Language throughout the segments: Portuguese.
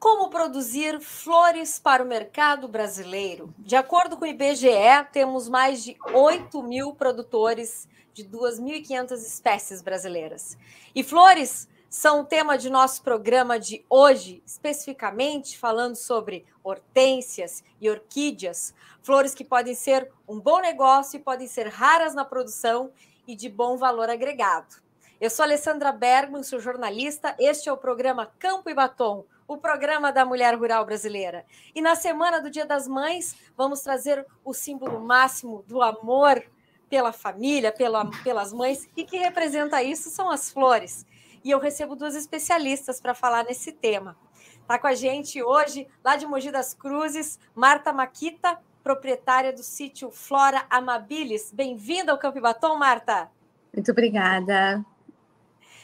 Como produzir flores para o mercado brasileiro? De acordo com o IBGE, temos mais de 8 mil produtores de 2.500 espécies brasileiras. E flores são o tema de nosso programa de hoje, especificamente falando sobre hortênsias e orquídeas, flores que podem ser um bom negócio e podem ser raras na produção e de bom valor agregado. Eu sou Alessandra Bergman, sou jornalista. Este é o programa Campo e Batom o programa da mulher rural brasileira. E na semana do Dia das Mães, vamos trazer o símbolo máximo do amor pela família, pela, pelas mães, e que representa isso são as flores. E eu recebo duas especialistas para falar nesse tema. Está com a gente hoje, lá de Mogi das Cruzes, Marta Maquita, proprietária do sítio Flora Amabilis. Bem-vinda ao Campo Batom, Marta. Muito obrigada.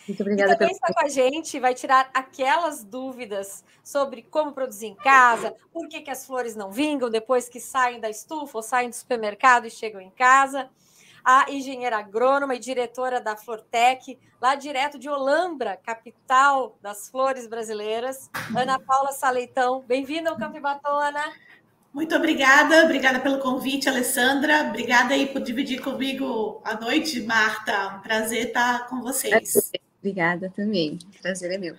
Muito obrigada. E também está com a gente, vai tirar aquelas dúvidas sobre como produzir em casa, por que, que as flores não vingam depois que saem da estufa ou saem do supermercado e chegam em casa. A engenheira agrônoma e diretora da Flortec, lá direto de Olambra, capital das flores brasileiras, Ana Paula Saleitão. Bem-vinda ao Campo Batom, Ana. Muito obrigada, obrigada pelo convite, Alessandra. Obrigada aí por dividir comigo a noite, Marta. Um prazer estar com vocês. Obrigada também. Prazer é meu.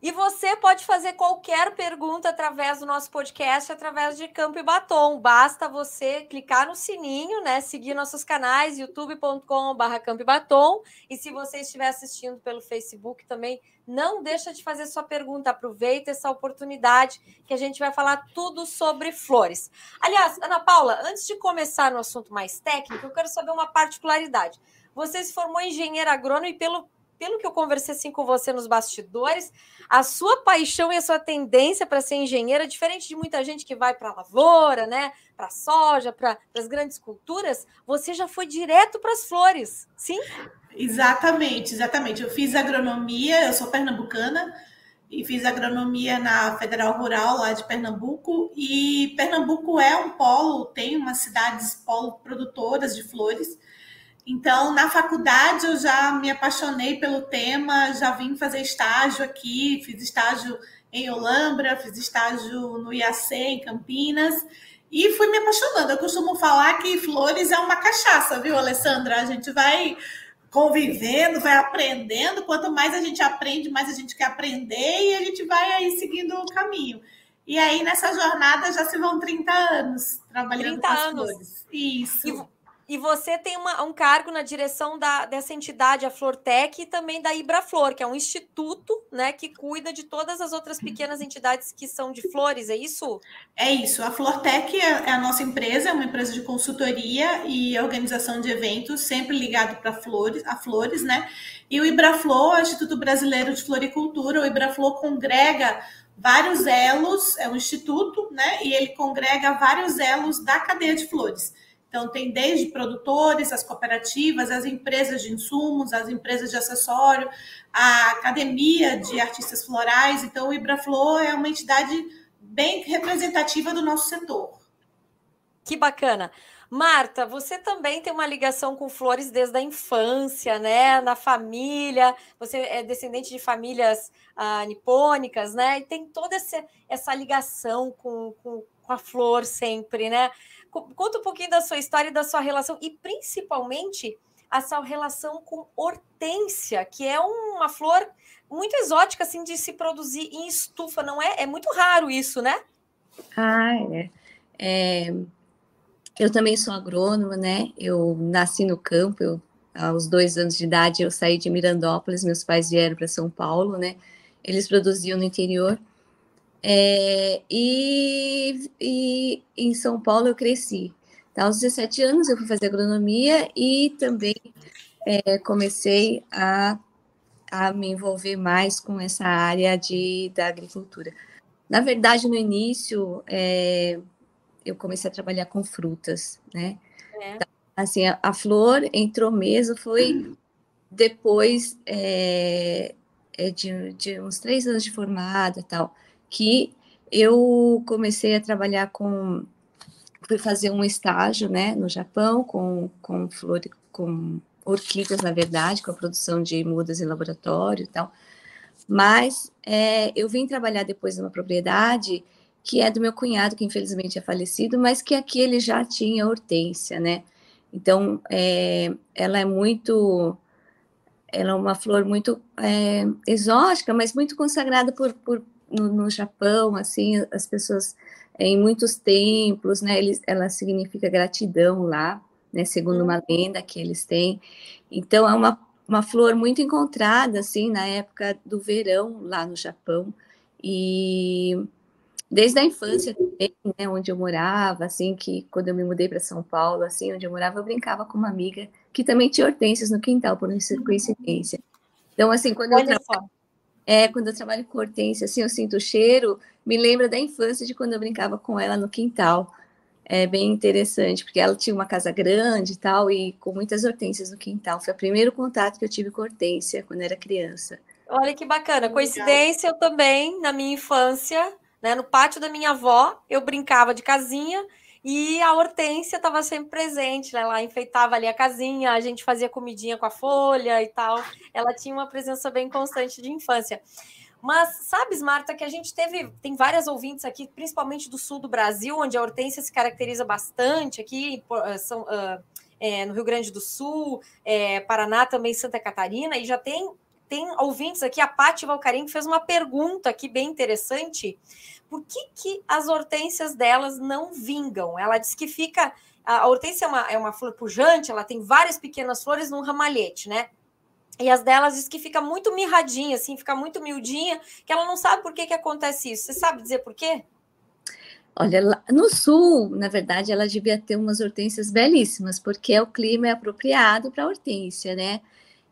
E você pode fazer qualquer pergunta através do nosso podcast, através de Campo e Batom. Basta você clicar no sininho, né? Seguir nossos canais, youtube.com.br Campo e Batom. E se você estiver assistindo pelo Facebook também, não deixa de fazer sua pergunta. Aproveita essa oportunidade que a gente vai falar tudo sobre flores. Aliás, Ana Paula, antes de começar no assunto mais técnico, eu quero saber uma particularidade. Você se formou engenheiro agrônomo e pelo pelo que eu conversei assim com você nos bastidores, a sua paixão e a sua tendência para ser engenheira, diferente de muita gente que vai para a lavoura, né, para a soja, para as grandes culturas, você já foi direto para as flores, sim? Exatamente, exatamente. Eu fiz agronomia, eu sou pernambucana e fiz agronomia na Federal Rural lá de Pernambuco e Pernambuco é um polo, tem umas cidades polo produtoras de flores. Então, na faculdade, eu já me apaixonei pelo tema, já vim fazer estágio aqui, fiz estágio em Olambra, fiz estágio no IAC, em Campinas, e fui me apaixonando. Eu costumo falar que flores é uma cachaça, viu, Alessandra? A gente vai convivendo, vai aprendendo. Quanto mais a gente aprende, mais a gente quer aprender e a gente vai aí seguindo o caminho. E aí, nessa jornada, já se vão 30 anos trabalhando 30 com as anos. flores. Isso. E e você tem uma, um cargo na direção da, dessa entidade, a Flortec, e também da Ibraflor, que é um instituto né, que cuida de todas as outras pequenas entidades que são de flores, é isso? É isso. A Flortec é, é a nossa empresa, é uma empresa de consultoria e organização de eventos, sempre ligado para flores, a flores, né? E o Ibraflor, o Instituto Brasileiro de Floricultura, o Ibraflor congrega vários elos, é um instituto, né? E ele congrega vários elos da cadeia de flores. Então, tem desde produtores, as cooperativas, as empresas de insumos, as empresas de acessório, a academia de artistas florais. Então, o Ibraflor é uma entidade bem representativa do nosso setor. Que bacana. Marta, você também tem uma ligação com flores desde a infância, né? Na família, você é descendente de famílias ah, nipônicas, né? E tem toda essa, essa ligação com, com, com a flor sempre, né? Conta um pouquinho da sua história e da sua relação, e principalmente a sua relação com hortênsia, que é uma flor muito exótica, assim, de se produzir em estufa, não é? É muito raro isso, né? Ah, é. é eu também sou agrônoma, né? Eu nasci no campo, eu, aos dois anos de idade eu saí de Mirandópolis, meus pais vieram para São Paulo, né? Eles produziam no interior é, e, e, em São Paulo eu cresci. Então, aos 17 anos eu fui fazer agronomia e também é, comecei a, a me envolver mais com essa área de, da agricultura. Na verdade, no início, é, eu comecei a trabalhar com frutas, né? É. Então, assim, a, a, flor entrou mesmo, foi depois é, é de, de uns três anos de formada tal que eu comecei a trabalhar com fui fazer um estágio, né, no Japão com com flor, com orquídeas, na verdade, com a produção de mudas em laboratório e tal. Mas é, eu vim trabalhar depois numa propriedade que é do meu cunhado, que infelizmente é falecido, mas que aqui ele já tinha hortência, né? Então, é, ela é muito. Ela é uma flor muito é, exótica, mas muito consagrada por, por no, no, Japão, assim, as pessoas em muitos templos, né? Eles, ela significa gratidão lá, né? Segundo uma uhum. lenda que eles têm. Então, é uma, uma flor muito encontrada, assim, na época do verão lá no Japão. E desde a infância também, né, onde eu morava, assim, que quando eu me mudei para São Paulo, assim, onde eu morava, eu brincava com uma amiga que também tinha hortênsias no quintal, por coincidência. Então, assim, quando eu, trabalho, é, quando eu trabalho com hortência, assim, eu sinto o cheiro, me lembra da infância de quando eu brincava com ela no quintal. É bem interessante, porque ela tinha uma casa grande e tal, e com muitas hortênsias no quintal. Foi o primeiro contato que eu tive com hortência quando era criança. Olha que bacana. Coincidência, eu também, na minha infância, né? No pátio da minha avó, eu brincava de casinha e a Hortência estava sempre presente, né? Ela enfeitava ali a casinha, a gente fazia comidinha com a folha e tal. Ela tinha uma presença bem constante de infância. Mas sabes, Marta, que a gente teve, tem várias ouvintes aqui, principalmente do sul do Brasil, onde a hortência se caracteriza bastante, aqui eh, são, uh, é, no Rio Grande do Sul, é, Paraná também, Santa Catarina, e já tem tem ouvintes aqui, a Paty Valcarim, que fez uma pergunta aqui bem interessante. Por que, que as hortênsias delas não vingam? Ela diz que fica. A hortência é uma, é uma flor pujante, ela tem várias pequenas flores num ramalhete, né? E as delas diz que fica muito mirradinha, assim, fica muito miudinha, que ela não sabe por que, que acontece isso. Você sabe dizer por quê? Olha, no sul, na verdade, ela devia ter umas hortênsias belíssimas, porque o clima é apropriado para hortência, né?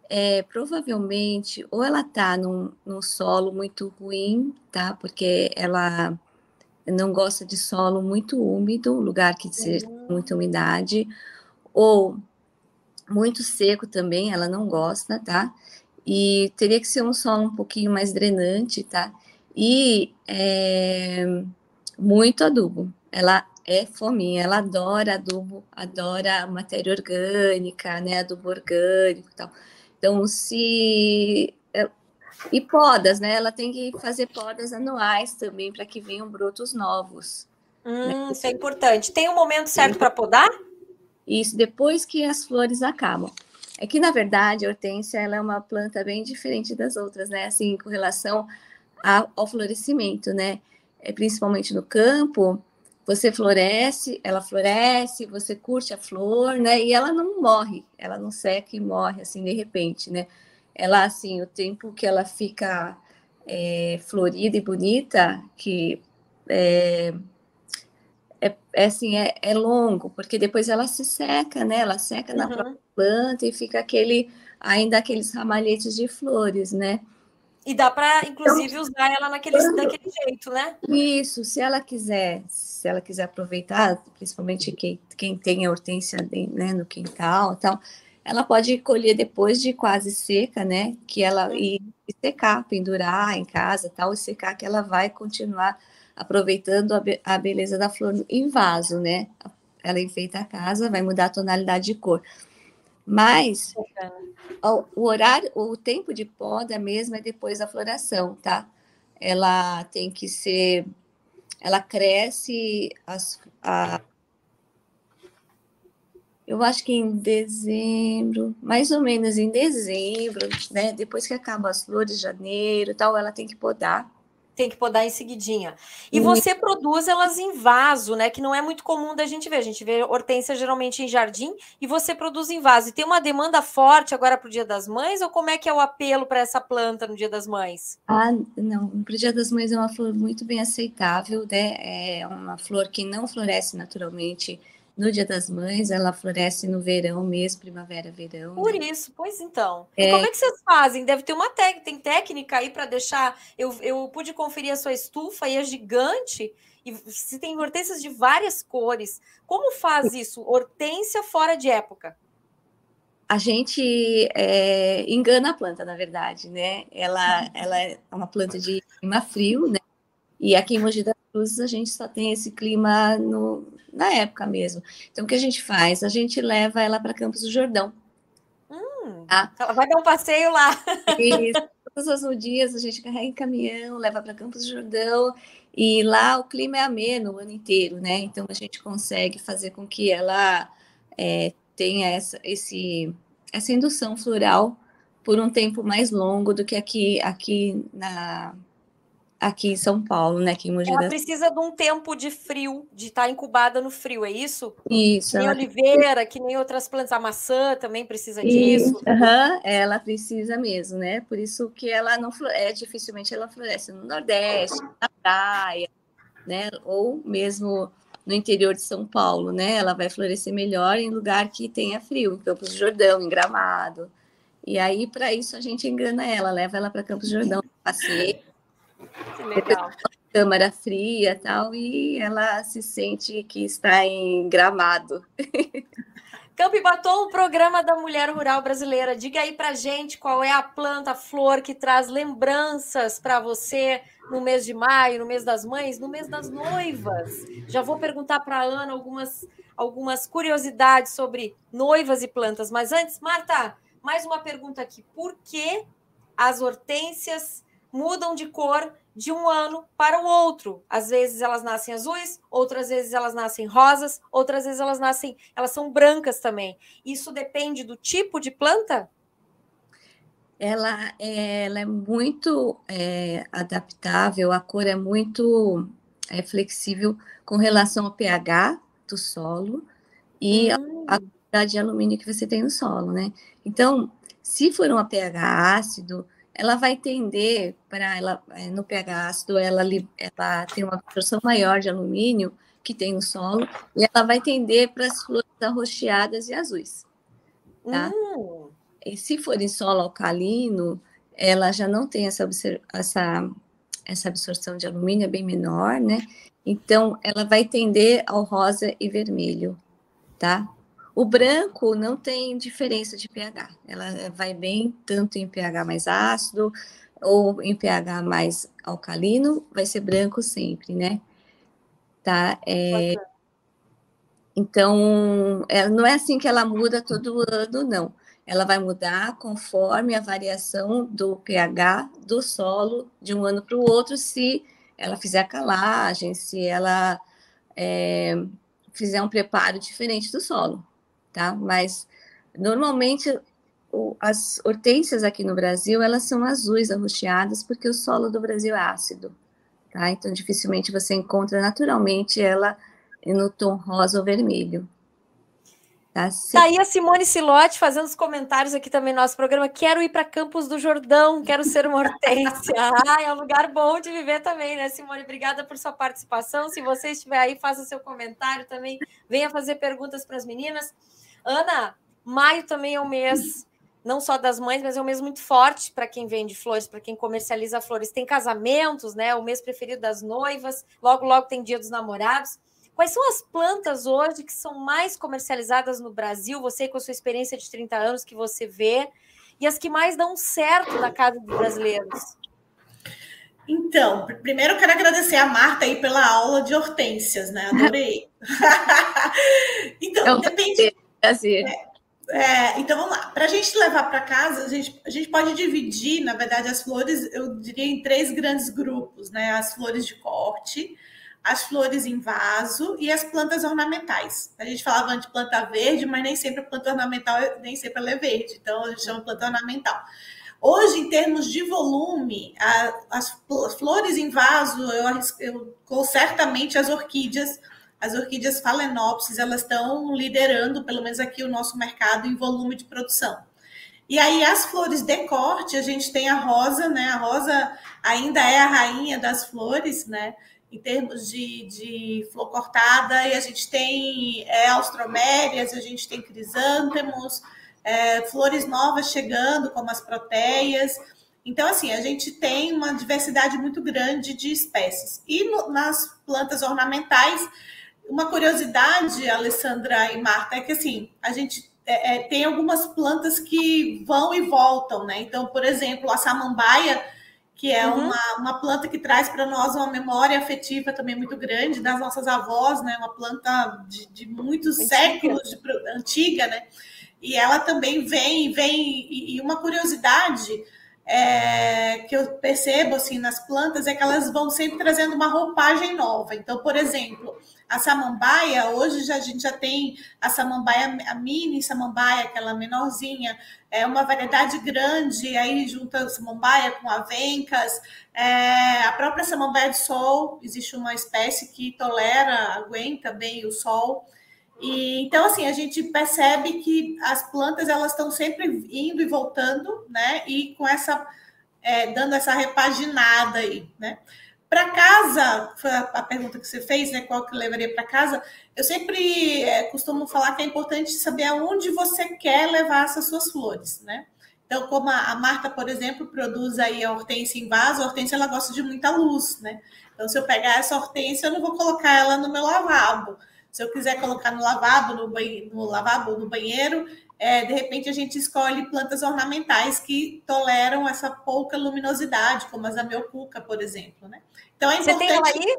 É, provavelmente ou ela está num, num, solo muito ruim, tá? Porque ela não gosta de solo muito úmido, lugar que seja uhum. muita umidade, ou muito seco também, ela não gosta, tá? E teria que ser um solo um pouquinho mais drenante, tá? E é, muito adubo. Ela é fominha, ela adora adubo, adora matéria orgânica, né? Adubo orgânico e tal. Então, se. É, e podas, né? Ela tem que fazer podas anuais também para que venham brotos novos. Hum, né? Isso é importante. Tem um momento certo para podar? Isso, depois que as flores acabam. É que, na verdade, a hortênsia ela é uma planta bem diferente das outras, né? Assim, com relação ao florescimento, né? É, principalmente no campo, você floresce, ela floresce, você curte a flor, né? E ela não morre, ela não seca e morre assim de repente, né? Ela assim, o tempo que ela fica é, florida e bonita, que é, é, é assim, é, é, longo, porque depois ela se seca, né? Ela seca uhum. na planta e fica aquele ainda aqueles ramalhetes de flores, né? E dá para, inclusive, usar ela naquele, daquele jeito, né? Isso, se ela quiser, se ela quiser aproveitar, principalmente quem, quem tem a hortência né, no quintal tal, ela pode colher depois de quase seca, né? Que ela uhum. e, e secar, pendurar em casa tal, e secar que ela vai continuar aproveitando a, be a beleza da flor em vaso, né? Ela enfeita a casa, vai mudar a tonalidade de cor. Mas o, horário, o tempo de poda mesmo é depois da floração, tá? Ela tem que ser, ela cresce as, a, eu acho que em dezembro, mais ou menos em dezembro, né? Depois que acabam as flores, janeiro, tal, ela tem que podar tem que podar em seguidinha. E você produz elas em vaso, né? Que não é muito comum da gente ver. A gente vê hortência geralmente em jardim e você produz em vaso. E tem uma demanda forte agora para o Dia das Mães? Ou como é que é o apelo para essa planta no Dia das Mães? Ah, não. Para o Dia das Mães é uma flor muito bem aceitável, né? É uma flor que não floresce naturalmente no Dia das Mães, ela floresce no verão mesmo, primavera, verão. Por né? isso, pois então. É... E como é que vocês fazem? Deve ter uma técnica, tem técnica aí para deixar. Eu, eu pude conferir a sua estufa e é gigante. E se tem hortênsias de várias cores. Como faz isso? Hortência fora de época? A gente é, engana a planta, na verdade, né? Ela, ela é uma planta de clima frio, né? E aqui em Mogi das Cruzes a gente só tem esse clima no, na época mesmo. Então o que a gente faz? A gente leva ela para Campos do Jordão. Hum, tá? Ela vai dar um passeio lá. Isso. todos os dias a gente carrega em caminhão, leva para Campos do Jordão, e lá o clima é ameno o ano inteiro, né? Então a gente consegue fazer com que ela é, tenha essa, esse, essa indução floral por um tempo mais longo do que aqui, aqui na, aqui em São Paulo, né? Aqui em Mogi ela precisa de um tempo de frio, de estar incubada no frio, é isso? Isso. Que nem oliveira, que nem outras plantas, a maçã também precisa isso. disso. Uhum, ela precisa mesmo, né? Por isso que ela não é dificilmente ela floresce no Nordeste, na praia, né? Ou mesmo no interior de São Paulo, né? Ela vai florescer melhor em lugar que tenha frio, em Campos do Jordão, em Gramado. E aí, para isso, a gente engana ela, leva ela para Campos do Jordão, passeio, que legal. Câmara fria tal, e ela se sente que está em gramado. Campo e Batom, o programa da mulher rural brasileira. Diga aí pra gente qual é a planta, a flor que traz lembranças para você no mês de maio, no mês das mães, no mês das noivas. Já vou perguntar para a Ana algumas, algumas curiosidades sobre noivas e plantas, mas antes, Marta, mais uma pergunta aqui. Por que as hortênsias mudam de cor de um ano para o outro. Às vezes elas nascem azuis, outras vezes elas nascem rosas, outras vezes elas nascem, elas são brancas também. Isso depende do tipo de planta? Ela é, ela é muito é, adaptável, a cor é muito é, flexível com relação ao pH do solo e hum. a quantidade de alumínio que você tem no solo, né? Então, se for um pH ácido, ela vai tender para ela é, no pH ácido ela, ela tem uma absorção maior de alumínio que tem no solo e ela vai tender para as flores arroxeadas e azuis, tá? Uhum. E se for em solo alcalino, ela já não tem essa, essa, essa absorção de alumínio, é bem menor, né? Então, ela vai tender ao rosa e vermelho, tá? O branco não tem diferença de pH, ela vai bem tanto em pH mais ácido ou em pH mais alcalino, vai ser branco sempre, né? Tá? É, então, ela, não é assim que ela muda todo ano, não. Ela vai mudar conforme a variação do pH do solo de um ano para o outro, se ela fizer calagem, se ela é, fizer um preparo diferente do solo tá? Mas normalmente o, as hortênsias aqui no Brasil elas são azuis arroxeadas porque o solo do Brasil é ácido, tá? Então dificilmente você encontra naturalmente ela no tom rosa ou vermelho. Tá, tá aí a Simone Silotti fazendo os comentários aqui também no nosso programa. Quero ir para Campos do Jordão, quero ser uma hortência. ah, é um lugar bom de viver também, né, Simone? Obrigada por sua participação. Se você estiver aí, faça seu comentário também. Venha fazer perguntas para as meninas. Ana, maio também é um mês não só das mães, mas é um mês muito forte para quem vende flores, para quem comercializa flores. Tem casamentos, né? O mês preferido das noivas, logo, logo tem dia dos namorados. Quais são as plantas hoje que são mais comercializadas no Brasil? Você, com a sua experiência de 30 anos, que você vê, e as que mais dão certo na casa dos brasileiros? Então, primeiro eu quero agradecer a Marta aí pela aula de hortênsias, né? Adorei. então, depende Prazer. É, é, então vamos lá. Para a gente levar para casa, a gente, a gente pode dividir, na verdade, as flores, eu diria, em três grandes grupos, né? As flores de corte, as flores em vaso e as plantas ornamentais. A gente falava antes de planta verde, mas nem sempre a planta ornamental, nem sempre ela é verde, então a gente chama planta ornamental. Hoje, em termos de volume, a, as, flores em vaso, eu, eu certamente as orquídeas as orquídeas Phalaenopsis, elas estão liderando, pelo menos aqui, o nosso mercado em volume de produção. E aí, as flores de corte, a gente tem a rosa, né? A rosa ainda é a rainha das flores, né? Em termos de, de flor cortada, e a gente tem é, austromérias, a gente tem crisântemos, é, flores novas chegando, como as proteias. Então, assim, a gente tem uma diversidade muito grande de espécies. E no, nas plantas ornamentais, uma curiosidade, Alessandra e Marta, é que assim, a gente é, é, tem algumas plantas que vão e voltam, né? Então, por exemplo, a samambaia, que é uhum. uma, uma planta que traz para nós uma memória afetiva também muito grande das nossas avós, né? Uma planta de, de muitos antiga. séculos de, antiga, né? E ela também vem, vem, e, e uma curiosidade é, que eu percebo assim nas plantas é que elas vão sempre trazendo uma roupagem nova. Então, por exemplo, a samambaia, hoje já, a gente já tem a samambaia, a mini samambaia, aquela menorzinha, é uma variedade grande, aí junta samambaia com avencas, é, a própria samambaia de sol, existe uma espécie que tolera, aguenta bem o sol. E, então, assim, a gente percebe que as plantas elas estão sempre indo e voltando, né? E com essa, é, dando essa repaginada aí, né? Para casa, foi a pergunta que você fez, né? Qual que eu levaria para casa? Eu sempre é, costumo falar que é importante saber aonde você quer levar essas suas flores, né? Então, como a, a Marta, por exemplo, produz aí a hortência em vaso, a hortência ela gosta de muita luz, né? Então, se eu pegar essa hortência, eu não vou colocar ela no meu lavabo se eu quiser colocar no lavabo, no, no lavabo, no banheiro, é, de repente a gente escolhe plantas ornamentais que toleram essa pouca luminosidade, como a zamioculca, por exemplo, né? Então é importante. Você tem aí?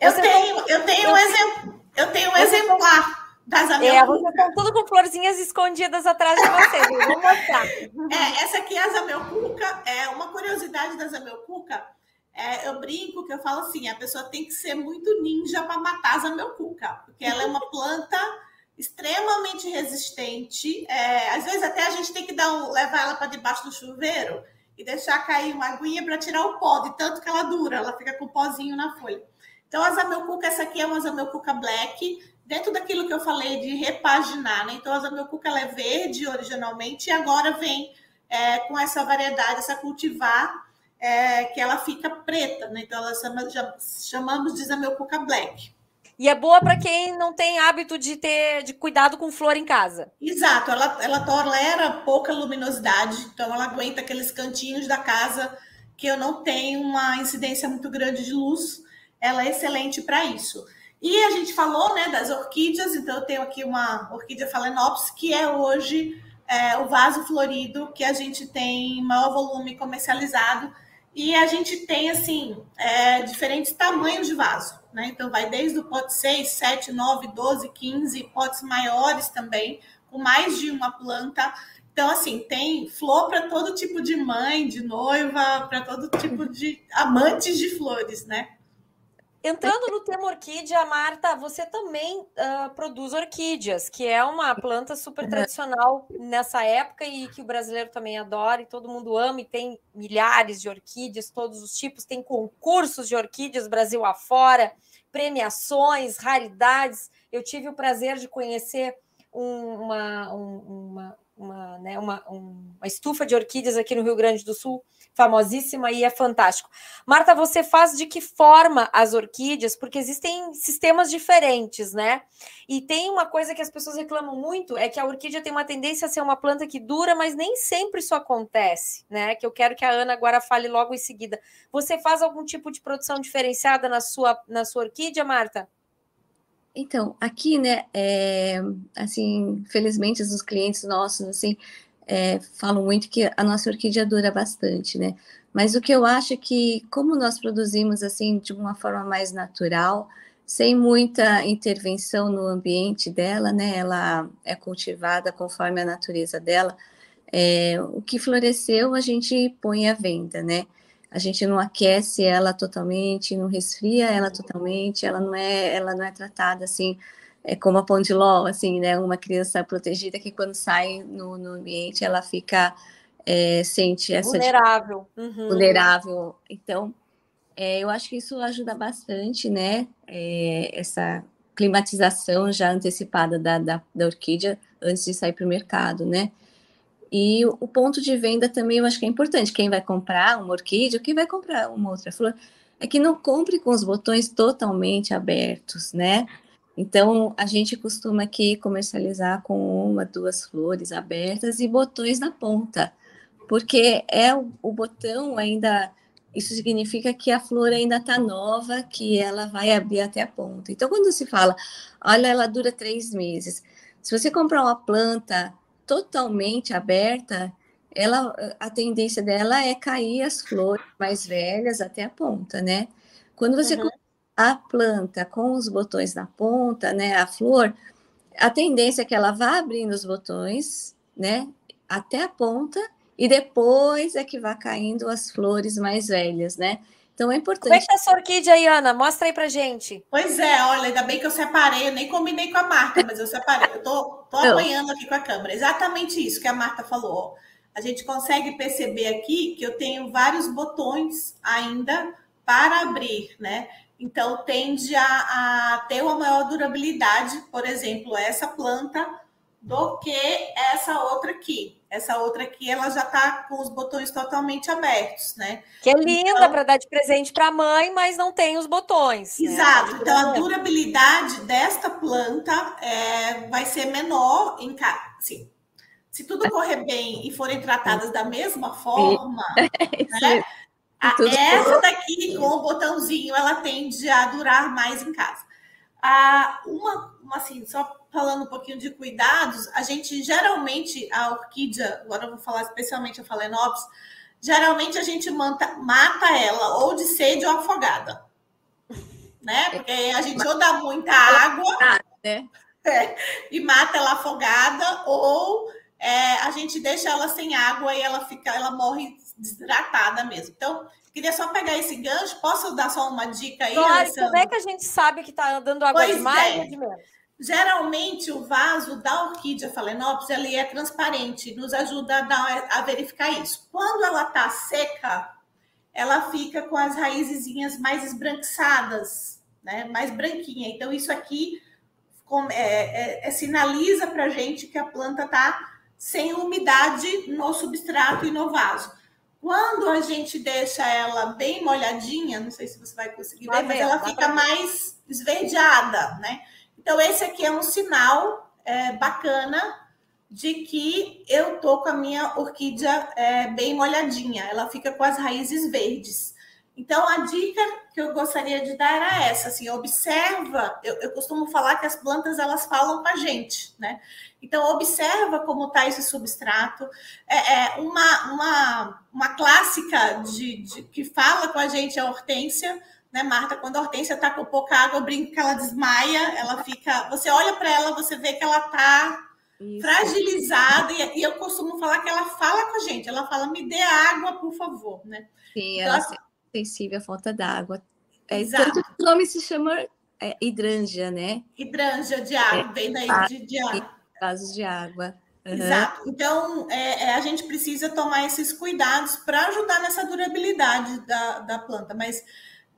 Eu você tenho, não... eu tenho um exemplo, eu tenho um exemplar das zamioculca. É, vocês estão tudo com florzinhas escondidas atrás de vocês. vou mostrar. É, essa aqui é a zamioculca. É uma curiosidade da zamioculca é, eu brinco que eu falo assim: a pessoa tem que ser muito ninja para matar a zamioculca, porque ela é uma planta extremamente resistente. É, às vezes até a gente tem que dar um, levar ela para debaixo do chuveiro e deixar cair uma aguinha para tirar o pó, de tanto que ela dura, ela fica com o pozinho na folha. Então, a zamioculca, essa aqui é uma zamioculca black, dentro daquilo que eu falei de repaginar, né? Então, a zamioculca ela é verde originalmente e agora vem é, com essa variedade, essa cultivar é, que ela fica preta, né? Então ela chama, chamamos de Zameucuca Black. E é boa para quem não tem hábito de ter de cuidado com flor em casa. Exato, ela, ela tolera pouca luminosidade, então ela aguenta aqueles cantinhos da casa que eu não tenho uma incidência muito grande de luz. Ela é excelente para isso. E a gente falou né, das orquídeas, então eu tenho aqui uma orquídea Phalaenopsis, que é hoje é, o vaso florido que a gente tem maior volume comercializado e a gente tem, assim, é, diferentes tamanhos de vaso, né? Então, vai desde o pote 6, 7, 9, 12, 15, potes maiores também, com mais de uma planta. Então, assim, tem flor para todo tipo de mãe, de noiva, para todo tipo de amantes de flores, né? Entrando no tema orquídea, Marta, você também uh, produz orquídeas, que é uma planta super tradicional nessa época e que o brasileiro também adora e todo mundo ama e tem milhares de orquídeas, todos os tipos, tem concursos de orquídeas Brasil afora, premiações, raridades. Eu tive o prazer de conhecer uma, uma, uma, né, uma, uma estufa de orquídeas aqui no Rio Grande do Sul, famosíssima e é fantástico. Marta, você faz de que forma as orquídeas? Porque existem sistemas diferentes, né? E tem uma coisa que as pessoas reclamam muito, é que a orquídea tem uma tendência a ser uma planta que dura, mas nem sempre isso acontece, né? Que eu quero que a Ana agora fale logo em seguida. Você faz algum tipo de produção diferenciada na sua, na sua orquídea, Marta? Então, aqui, né, é, assim, felizmente os clientes nossos, assim, é, falam muito que a nossa orquídea dura bastante, né? Mas o que eu acho é que, como nós produzimos, assim, de uma forma mais natural, sem muita intervenção no ambiente dela, né? Ela é cultivada conforme a natureza dela. É, o que floresceu, a gente põe à venda, né? A gente não aquece ela totalmente, não resfria ela totalmente, ela não é, ela não é tratada assim, é como a pondilol, assim, né, uma criança protegida que quando sai no, no ambiente ela fica, é, sente essa... Vulnerável. Uhum. Vulnerável. Então, é, eu acho que isso ajuda bastante, né, é, essa climatização já antecipada da, da, da orquídea antes de sair para o mercado, né, e o ponto de venda também eu acho que é importante. Quem vai comprar uma orquídea, quem vai comprar uma outra flor, é que não compre com os botões totalmente abertos, né? Então, a gente costuma aqui comercializar com uma, duas flores abertas e botões na ponta, porque é o, o botão ainda. Isso significa que a flor ainda está nova, que ela vai abrir até a ponta. Então, quando se fala, olha, ela dura três meses. Se você comprar uma planta totalmente aberta, ela, a tendência dela é cair as flores mais velhas até a ponta, né? Quando você uhum. a planta com os botões na ponta, né, a flor, a tendência é que ela vá abrindo os botões, né, até a ponta e depois é que vai caindo as flores mais velhas, né? Então é importante. Como é que tá a sua orquídea aí, Ana? Mostra aí pra gente. Pois é, olha, ainda bem que eu separei, eu nem combinei com a Marta, mas eu separei. Eu tô, tô apanhando aqui com a câmera. Exatamente isso que a Marta falou. A gente consegue perceber aqui que eu tenho vários botões ainda para abrir, né? Então tende a, a ter uma maior durabilidade, por exemplo, essa planta do que essa outra aqui. Essa outra aqui, ela já está com os botões totalmente abertos, né? Que é linda então, para dar de presente para a mãe, mas não tem os botões. Né? Exato. Né? Então, a durabilidade desta planta é, vai ser menor em casa. Assim, se tudo correr bem e forem tratadas da mesma forma, né? A, essa daqui com o botãozinho, ela tende a durar mais em casa. Ah, uma, uma assim, só falando um pouquinho de cuidados, a gente geralmente, a orquídea, agora eu vou falar especialmente a Phalaenopsis, geralmente a gente mata, mata ela ou de sede ou afogada. Né? Porque a gente ou dá muita água né? é, e mata ela afogada, ou é, a gente deixa ela sem água e ela fica, ela morre desidratada mesmo. Então, queria só pegar esse gancho. Posso dar só uma dica aí? Claro, como é que a gente sabe que está dando água pois demais é. ou de menos? Geralmente, o vaso da orquídea Phalaenopsis ele é transparente, nos ajuda a, dar, a verificar isso. Quando ela está seca, ela fica com as raizezinhas mais esbranquiçadas, né? mais branquinha. Então, isso aqui é, é, é, sinaliza para a gente que a planta está sem umidade no substrato e no vaso. Quando a gente deixa ela bem molhadinha, não sei se você vai conseguir ver, mas ela fica mais esverdeada, né? Então, esse aqui é um sinal é, bacana de que eu tô com a minha orquídea é, bem molhadinha, ela fica com as raízes verdes. Então, a dica que eu gostaria de dar era essa, assim, observa, eu, eu costumo falar que as plantas, elas falam com a gente, né? Então, observa como está esse substrato. É, é, uma, uma, uma clássica de, de, que fala com a gente é a hortência, né, Marta? Quando a hortência está com pouca água, eu brinco que ela desmaia, ela fica. Você olha para ela, você vê que ela está fragilizada, e, e, eu costumo falar que ela fala com a gente, ela fala, me dê água, por favor, né? Sim, então, ela sensível à falta d'água. É, Exato. o nome se chama é, hidranja, né? Hidranja de água, é, vem daí de, de água. Casos de água. Uhum. Exato. Então, é, é, a gente precisa tomar esses cuidados para ajudar nessa durabilidade da, da planta, mas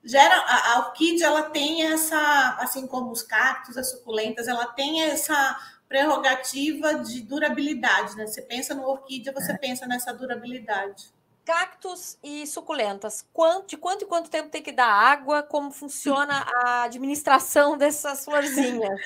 gera a, a orquídea ela tem essa, assim como os cactos, as suculentas, ela tem essa prerrogativa de durabilidade, né? Você pensa no orquídea, você é. pensa nessa durabilidade. Cactos e suculentas, quanto, de quanto em quanto tempo tem que dar água? Como funciona a administração dessas florzinhas?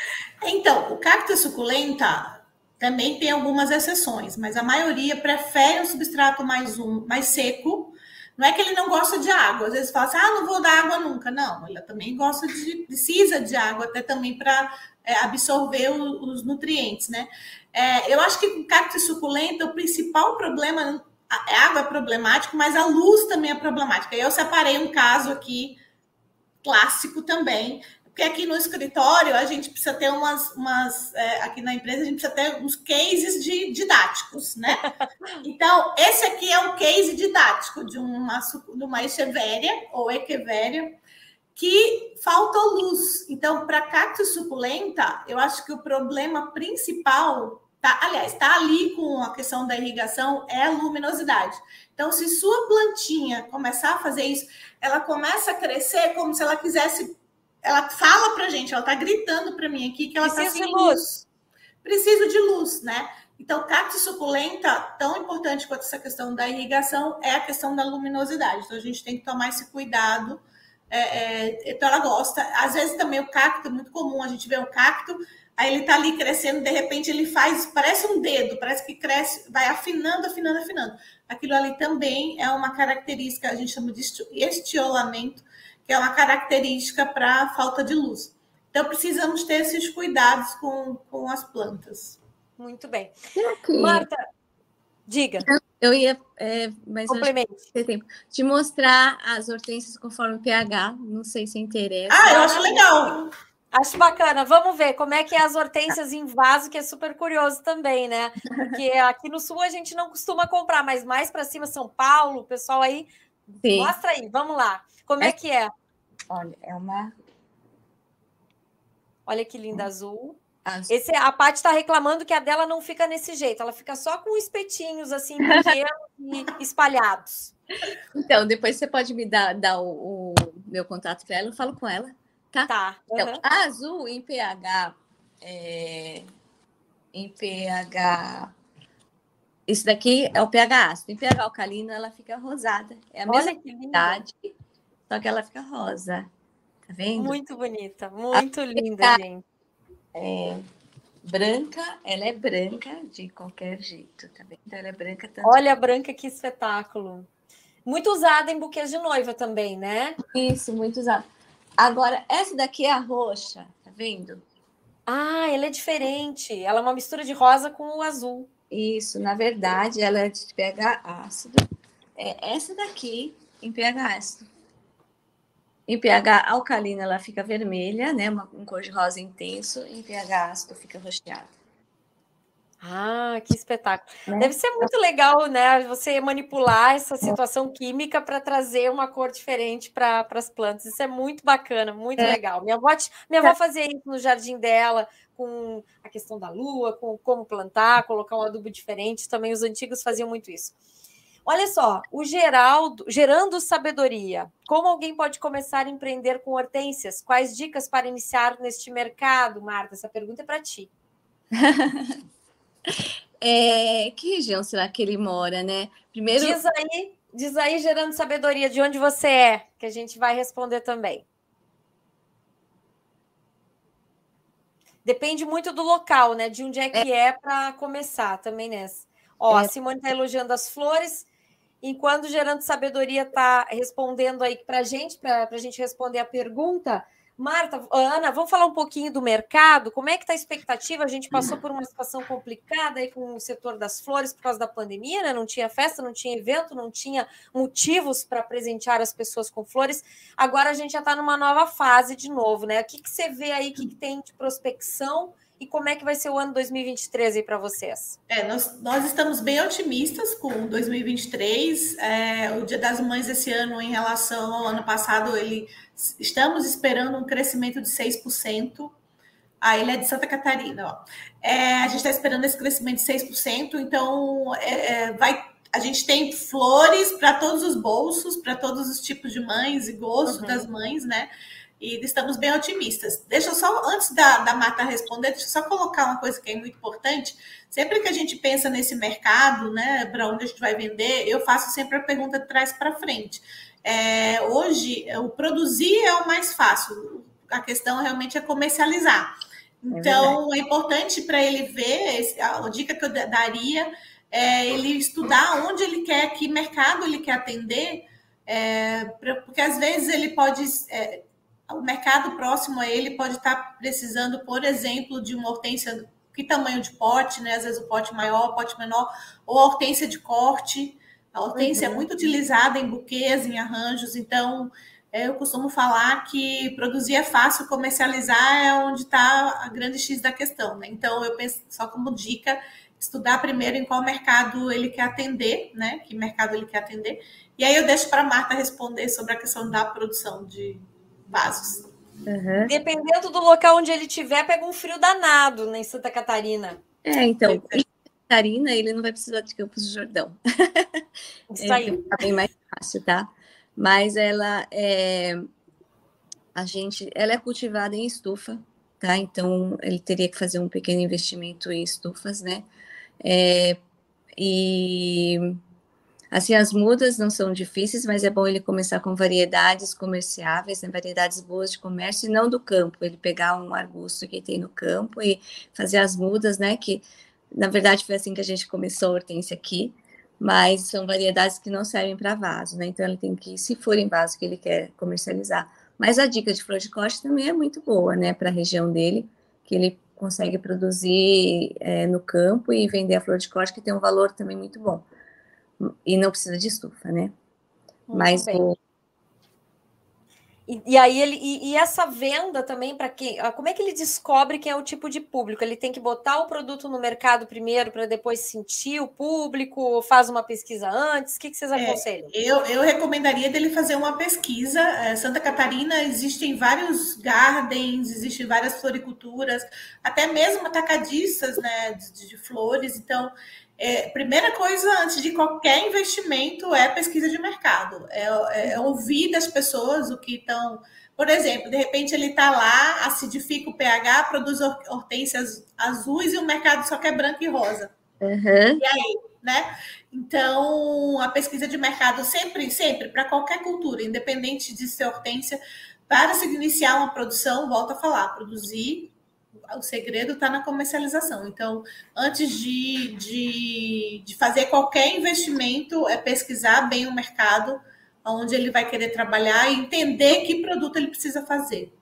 Então, o cacto e suculenta também tem algumas exceções, mas a maioria prefere um substrato mais um, mais seco, não é que ele não gosta de água, às vezes fala assim, ah, não vou dar água nunca. Não, ele também gosta de, precisa de água até também para é, absorver o, os nutrientes, né? É, eu acho que com cacto suculenta, o principal problema, a água é problemático, mas a luz também é problemática. Eu separei um caso aqui clássico também, porque aqui no escritório a gente precisa ter umas, umas é, aqui na empresa a gente precisa ter uns cases de, didáticos, né? Então, esse aqui é um case didático de uma, de uma echevéria ou equevéria que faltou luz. Então, para cacto suculenta, eu acho que o problema principal Tá, aliás, está ali com a questão da irrigação, é a luminosidade. Então, se sua plantinha começar a fazer isso, ela começa a crescer como se ela quisesse ela fala para gente, ela está gritando para mim aqui que ela está sem luz. luz. Preciso de luz, né? Então, cacto suculenta, tão importante quanto essa questão da irrigação, é a questão da luminosidade. Então, a gente tem que tomar esse cuidado. É, é, então, ela gosta. Às vezes, também o cacto, é muito comum a gente ver o cacto, aí ele está ali crescendo, de repente ele faz, parece um dedo, parece que cresce, vai afinando, afinando, afinando. Aquilo ali também é uma característica, a gente chama de estiolamento, que é uma característica para a falta de luz. Então, precisamos ter esses cuidados com, com as plantas. Muito bem. Marta, diga. Eu ia, é, mas Complemente. ter tempo de mostrar as hortênsias conforme o pH. Não sei se interessa. Ah, eu acho legal. Acho bacana. Vamos ver como é que é as hortênsias em vaso, que é super curioso também, né? Porque aqui no sul a gente não costuma comprar, mas mais para cima, São Paulo, o pessoal aí. Sim. Mostra aí, vamos lá. Como é, é que é? Olha, é uma. Olha que linda azul. Esse, a Paty está reclamando que a dela não fica nesse jeito, ela fica só com espetinhos assim pequenos e espalhados. Então, depois você pode me dar, dar o, o meu contato para ela, eu falo com ela, tá? Tá. Uhum. Então, a azul em pH, é, em pH, isso daqui é o pH ácido. Em pH alcalino, ela fica rosada. É a Olha mesma qualidade, só que ela fica rosa. Tá vendo? Muito bonita, muito a linda, gente é, branca, ela é branca de qualquer jeito, tá vendo? Ela é branca tanto. Olha a branca, que espetáculo. Muito usada em buquês de noiva também, né? Isso, muito usada. Agora, essa daqui é a roxa, tá vendo? Ah, ela é diferente. Ela é uma mistura de rosa com o azul. Isso, na verdade, ela é de pH ácido. É essa daqui em pH ácido. Em pH alcalino ela fica vermelha, né? Uma, um cor de rosa intenso. Em pH ácido fica roxeada. Ah, que espetáculo. Né? Deve ser muito legal, né? Você manipular essa situação química para trazer uma cor diferente para as plantas. Isso é muito bacana, muito é. legal. Minha avó, minha avó fazia isso no jardim dela, com a questão da lua, com como plantar, colocar um adubo diferente. Também os antigos faziam muito isso. Olha só, o Geraldo, gerando sabedoria. Como alguém pode começar a empreender com hortênsias? Quais dicas para iniciar neste mercado, Marta? Essa pergunta é para ti. é, que região será que ele mora, né? Primeiro. Diz aí, diz aí, gerando sabedoria, de onde você é, que a gente vai responder também. Depende muito do local, né? De onde é que é, é para começar também nessa. Ó, é. a Simone está elogiando as flores. Enquanto Gerando Sabedoria está respondendo aí para a gente, para a gente responder a pergunta, Marta, Ana, vamos falar um pouquinho do mercado. Como é que está a expectativa? A gente passou por uma situação complicada aí com o setor das flores por causa da pandemia, né? Não tinha festa, não tinha evento, não tinha motivos para presentear as pessoas com flores. Agora a gente já está numa nova fase de novo, né? O que, que você vê aí, o que, que tem de prospecção? E como é que vai ser o ano 2023 aí para vocês? É, nós, nós estamos bem otimistas com 2023. É, o Dia das Mães esse ano, em relação ao ano passado, ele estamos esperando um crescimento de 6%. Ah, ele é de Santa Catarina. Ó. É, a gente está esperando esse crescimento de 6%, então é, é, vai a gente tem flores para todos os bolsos, para todos os tipos de mães e gostos uhum. das mães, né? E estamos bem otimistas. Deixa eu só, antes da, da Marta responder, deixa eu só colocar uma coisa que é muito importante. Sempre que a gente pensa nesse mercado, né, para onde a gente vai vender, eu faço sempre a pergunta de trás para frente. É, hoje, o produzir é o mais fácil, a questão realmente é comercializar. É então, é, é importante para ele ver, a dica que eu daria é ele estudar onde ele quer, que mercado ele quer atender, é, porque às vezes ele pode é, o mercado próximo a ele pode estar precisando, por exemplo, de uma hortência, que tamanho de pote, né? Às vezes o pote maior, o pote menor, ou a hortência de corte. A hortência é uhum. é muito utilizada em buquês, em arranjos, então é, eu costumo falar que produzir é fácil, comercializar é onde está a grande X da questão, né? Então eu penso, só como dica, estudar primeiro em qual mercado ele quer atender, né? Que mercado ele quer atender. E aí eu deixo para a Marta responder sobre a questão da produção de, vasos. Uhum. Dependendo do local onde ele estiver, pega um frio danado né, em Santa Catarina. É, então, em Santa Catarina ele não vai precisar de Campos do Jordão. Isso aí. É bem mais fácil, tá? Mas ela é a gente, ela é cultivada em estufa, tá? Então ele teria que fazer um pequeno investimento em estufas, né? É, e Assim, as mudas não são difíceis, mas é bom ele começar com variedades comerciáveis, né, variedades boas de comércio, e não do campo. Ele pegar um arbusto que tem no campo e fazer as mudas, né? Que na verdade foi assim que a gente começou a hortência aqui, mas são variedades que não servem para vaso, né? Então ele tem que, se for em vaso que ele quer comercializar. Mas a dica de flor de corte também é muito boa, né? Para a região dele, que ele consegue produzir é, no campo e vender a flor de corte, que tem um valor também muito bom e não precisa de estufa, né? Muito Mas bem. o... E, e, aí ele e, e essa venda também para quem? Como é que ele descobre quem é o tipo de público? Ele tem que botar o produto no mercado primeiro para depois sentir o público? Faz uma pesquisa antes? O que, que vocês é, aconselham? É, eu, eu recomendaria dele fazer uma pesquisa. É, Santa Catarina existem vários gardens, existem várias floriculturas, até mesmo atacadistas, né, de, de flores. Então é, primeira coisa, antes de qualquer investimento, é pesquisa de mercado. É, é, é ouvir das pessoas o que estão. Por exemplo, de repente ele está lá, acidifica o pH, produz hortênsias azuis e o mercado só quer branco e rosa. Uhum. E aí, né? Então, a pesquisa de mercado sempre, sempre, para qualquer cultura, independente de ser hortência, para se iniciar uma produção, volta a falar, produzir o segredo está na comercialização. Então, antes de, de, de, fazer qualquer investimento, é pesquisar bem o mercado, onde ele vai querer trabalhar e entender que produto ele precisa fazer.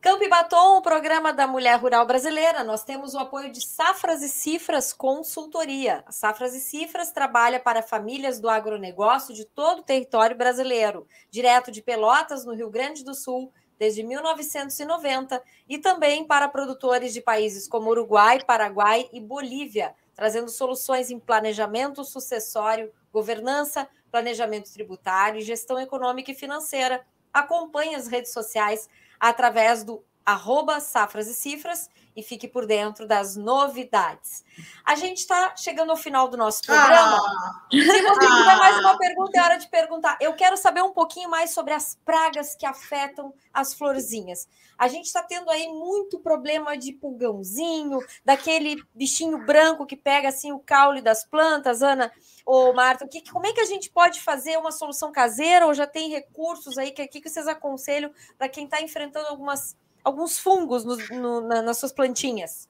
Campo e Batom, o programa da Mulher Rural Brasileira, nós temos o apoio de Safras e Cifras Consultoria. Safras e Cifras trabalha para famílias do agronegócio de todo o território brasileiro, direto de Pelotas, no Rio Grande do Sul, desde 1990 e também para produtores de países como Uruguai, Paraguai e Bolívia, trazendo soluções em planejamento sucessório, governança, planejamento tributário e gestão econômica e financeira. Acompanhe as redes sociais através do arroba Safras e Cifras e fique por dentro das novidades. A gente está chegando ao final do nosso programa. Ah, Se você ah, tiver mais uma pergunta, é hora de perguntar. Eu quero saber um pouquinho mais sobre as pragas que afetam as florzinhas. A gente está tendo aí muito problema de pulgãozinho, daquele bichinho branco que pega assim o caule das plantas, Ana ou Marta. Que, como é que a gente pode fazer uma solução caseira ou já tem recursos aí que, que vocês aconselham para quem está enfrentando algumas alguns fungos no, no, na, nas suas plantinhas?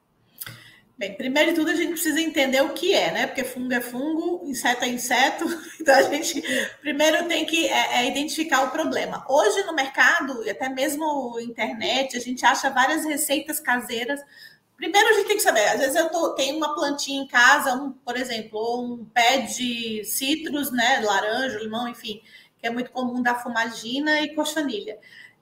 Bem, primeiro de tudo a gente precisa entender o que é, né? Porque fungo é fungo, inseto é inseto. Então a gente primeiro tem que é, é identificar o problema. Hoje no mercado, e até mesmo internet, a gente acha várias receitas caseiras. Primeiro a gente tem que saber, às vezes eu tô, tenho uma plantinha em casa, um, por exemplo, um pé de citros, né? Laranja, limão, enfim, que é muito comum da fumagina e cochonilha.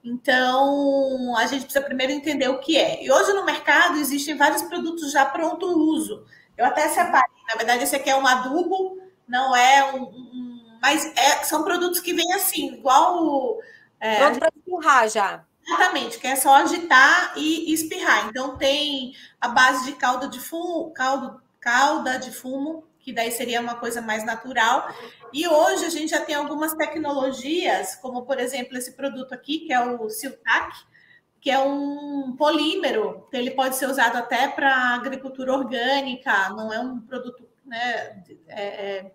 Então, a gente precisa primeiro entender o que é. E hoje no mercado existem vários produtos já pronto uso. Eu até separei. Na verdade, esse aqui é um adubo, não é um. um mas é, são produtos que vêm assim, igual. É, pronto para espirrar já. Exatamente, que é só agitar e espirrar. Então, tem a base de calda de fumo, caldo, calda de fumo, que daí seria uma coisa mais natural. E hoje a gente já tem algumas tecnologias, como por exemplo esse produto aqui, que é o Siltac, que é um polímero, que ele pode ser usado até para agricultura orgânica, não é um produto né, é, é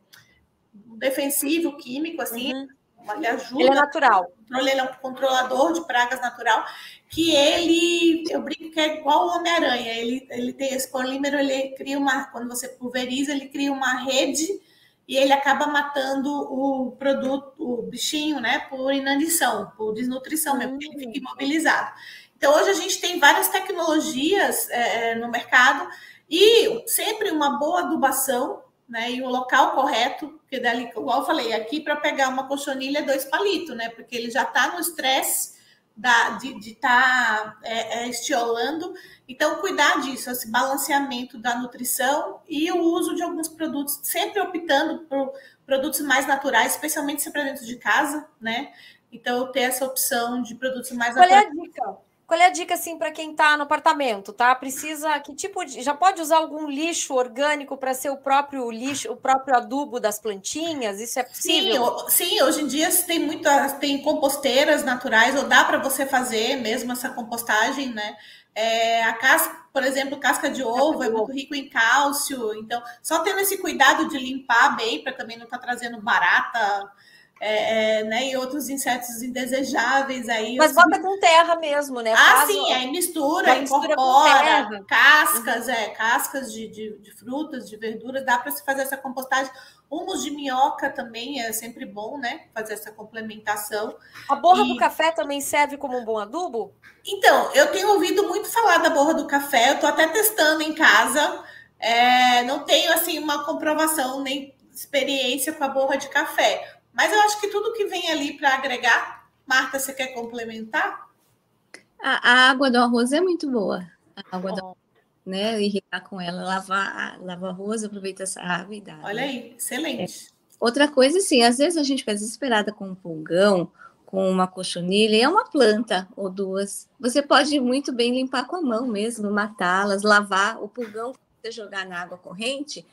defensivo, químico, assim, uhum. Ele ajuda. Ele é natural. Ele é um controlador de pragas natural que ele, eu brinco que é igual o Homem-Aranha, ele, ele tem esse polímero, ele cria uma, quando você pulveriza, ele cria uma rede e ele acaba matando o produto, o bichinho, né, por inanição, por desnutrição mesmo, porque ele fica hum. imobilizado. Então, hoje a gente tem várias tecnologias é, é, no mercado e sempre uma boa adubação, né, e o local correto, porque dali, igual eu falei, aqui para pegar uma cochonilha é dois palitos, né, porque ele já está no estresse da, de estar tá, é, é, estiolando. Então, cuidar disso, esse balanceamento da nutrição e o uso de alguns produtos, sempre optando por produtos mais naturais, especialmente se para dentro de casa, né? Então, ter essa opção de produtos mais Qual naturais. Qual é a dica? Qual é a dica assim para quem está no apartamento, tá? Precisa que tipo de, já pode usar algum lixo orgânico para ser o próprio lixo, o próprio adubo das plantinhas? Isso é possível? Sim, sim hoje em dia tem muitas tem composteiras naturais ou dá para você fazer mesmo essa compostagem, né? É, a casca, por exemplo, casca de ovo é muito rico em cálcio, então só tendo esse cuidado de limpar bem para também não estar tá trazendo barata é, é, né, e outros insetos indesejáveis aí. Mas bota com terra mesmo, né? Ah, Faz sim, aí mistura, incorpora cascas, uhum. é, cascas de, de, de, frutas, de verduras, dá para se fazer essa compostagem. Humus de minhoca também é sempre bom, né? Fazer essa complementação. A borra e... do café também serve como um bom adubo? Então, eu tenho ouvido muito falar da borra do café, eu estou até testando em casa. É, não tenho assim uma comprovação nem experiência com a borra de café mas eu acho que tudo que vem ali para agregar Marta, você quer complementar? A, a água do arroz é muito boa. A água do né? Irrigar com ela, lavar, lavar arroz, aproveita essa água e dá. Olha né? aí, excelente. É. Outra coisa, assim, às vezes a gente fica desesperada com um pulgão, com uma cochonilha, é uma planta ou duas. Você pode muito bem limpar com a mão mesmo, matá-las, lavar o pulgão, você jogar na água corrente,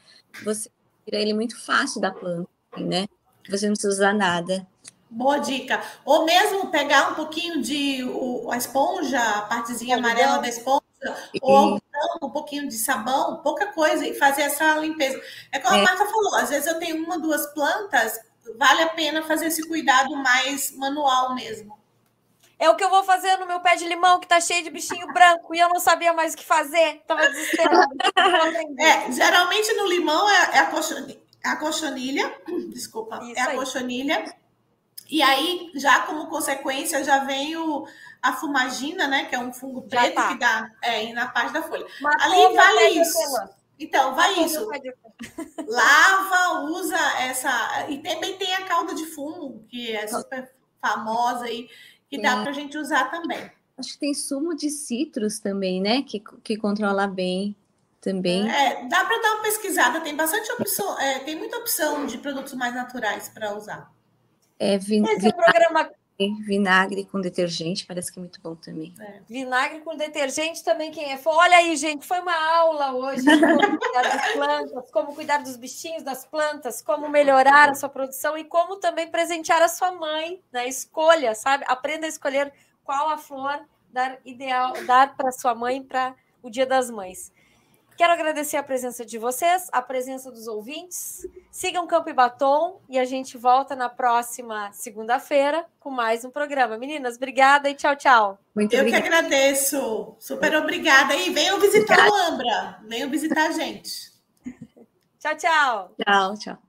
você tira ele muito fácil da planta, né? Você não precisa usar nada. Boa dica. Ou mesmo pegar um pouquinho de o, a esponja, a partezinha amarela da esponja, ou um pouquinho de sabão, pouca coisa, e fazer essa limpeza. É como é. a Marta falou, às vezes eu tenho uma, duas plantas, vale a pena fazer esse cuidado mais manual mesmo. É o que eu vou fazer no meu pé de limão, que tá cheio de bichinho branco, e eu não sabia mais o que fazer. Tava desesperada. é, geralmente no limão é, é a, cochonilha, a cochonilha, desculpa, Isso é a aí. cochonilha. E aí, já como consequência, já vem o, a fumagina, né? Que é um fungo preto tá. que dá é, na parte da folha. Ali vale isso. Então, vai isso. Lava, usa essa. E também tem a calda de fumo, que é super famosa aí, que Sim. dá para a gente usar também. Acho que tem sumo de citros também, né? Que, que controla bem também. É, dá para dar uma pesquisada, tem bastante opção, é, tem muita opção de produtos mais naturais para usar. É, vin, Esse é programa Vinagre com detergente, parece que é muito bom também. É. Vinagre com detergente também, quem é? Olha aí, gente, foi uma aula hoje de como cuidar das plantas, como cuidar dos bichinhos, das plantas, como melhorar a sua produção e como também presentear a sua mãe, né? Escolha, sabe? Aprenda a escolher qual a flor dar ideal, dar para sua mãe para o Dia das Mães. Quero agradecer a presença de vocês, a presença dos ouvintes. Sigam Campo e Batom e a gente volta na próxima segunda-feira com mais um programa. Meninas, obrigada e tchau, tchau. Muito Eu obrigada. que agradeço. Super obrigada. E venham visitar o Ambra. Venham visitar a gente. tchau, tchau. Tchau, tchau.